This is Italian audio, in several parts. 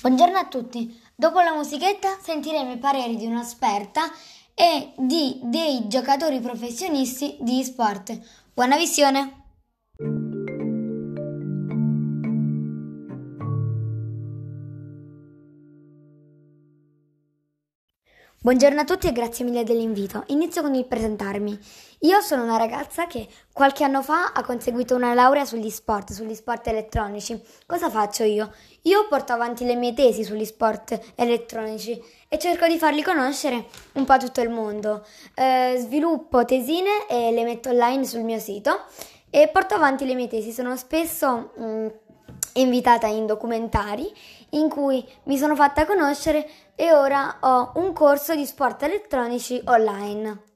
Buongiorno a tutti. Dopo la musichetta sentiremo i pareri di un'esperta e di dei giocatori professionisti di sport. Buona visione! Buongiorno a tutti e grazie mille dell'invito. Inizio con il presentarmi. Io sono una ragazza che qualche anno fa ha conseguito una laurea sugli sport, sugli sport elettronici. Cosa faccio io? Io porto avanti le mie tesi sugli sport elettronici e cerco di farli conoscere un po' a tutto il mondo. Eh, sviluppo tesine e le metto online sul mio sito e porto avanti le mie tesi. Sono spesso... Mh, mm, invitata in documentari in cui mi sono fatta conoscere e ora ho un corso di sport elettronici online.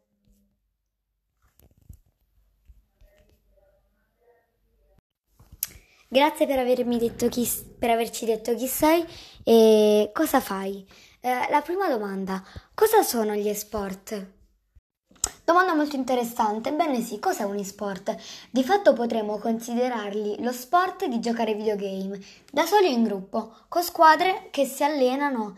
Grazie per, detto chi, per averci detto chi sei e cosa fai. Eh, la prima domanda, cosa sono gli sport? Domanda molto interessante. Ebbene sì, cos'è un e-sport? Di fatto potremmo considerarli lo sport di giocare videogame, da soli o in gruppo, con squadre che si allenano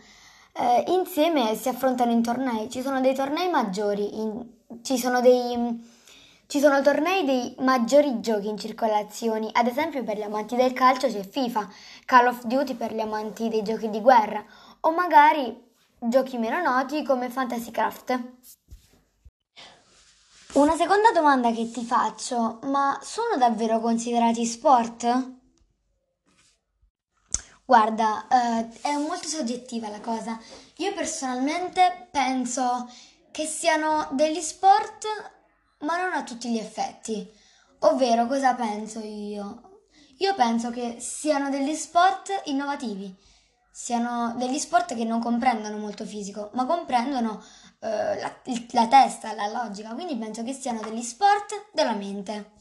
eh, insieme si affrontano in tornei. Ci sono dei tornei maggiori, in, ci sono dei... Ci sono tornei dei maggiori giochi in circolazione, ad esempio per gli amanti del calcio c'è FIFA, Call of Duty per gli amanti dei giochi di guerra o magari giochi meno noti come Fantasy Craft. Una seconda domanda che ti faccio, ma sono davvero considerati sport? Guarda, eh, è molto soggettiva la cosa. Io personalmente penso che siano degli sport, ma non a tutti gli effetti. Ovvero, cosa penso io? Io penso che siano degli sport innovativi, siano degli sport che non comprendono molto fisico, ma comprendono eh, la, la testa, la logica, quindi penso che siano degli sport della mente.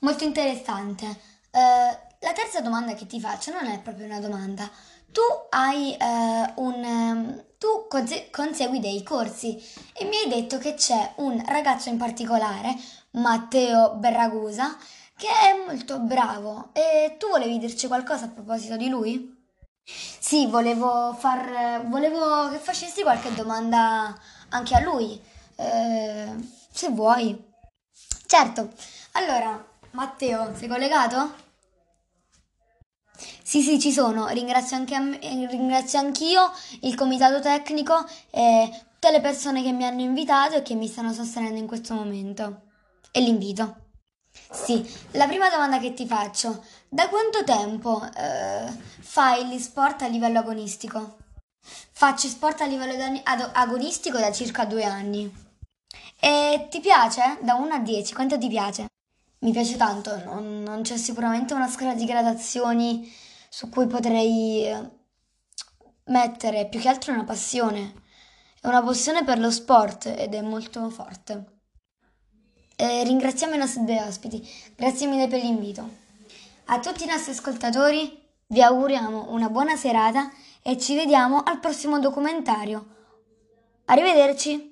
Molto interessante. Eh, la terza domanda che ti faccio non è proprio una domanda. Tu hai eh, un. Um, tu conse- consegui dei corsi e mi hai detto che c'è un ragazzo in particolare, Matteo Berragusa, che è molto bravo. E tu volevi dirci qualcosa a proposito di lui? Sì, volevo, far, volevo che facessi qualche domanda anche a lui, eh, se vuoi. Certo, allora, Matteo, sei collegato? Sì, sì, ci sono. Ringrazio, anche me, ringrazio anch'io il comitato tecnico e tutte le persone che mi hanno invitato e che mi stanno sostenendo in questo momento. E l'invito. Sì, la prima domanda che ti faccio, da quanto tempo eh, fai gli sport a livello agonistico? Faccio sport a livello agonistico da circa due anni. E ti piace? Da 1 a 10, quanto ti piace? Mi piace tanto, non, non c'è sicuramente una scala di gradazioni su cui potrei eh, mettere, più che altro una passione. È una passione per lo sport ed è molto forte. E ringraziamo i nostri due ospiti, grazie mille per l'invito. A tutti i nostri ascoltatori vi auguriamo una buona serata e ci vediamo al prossimo documentario. Arrivederci!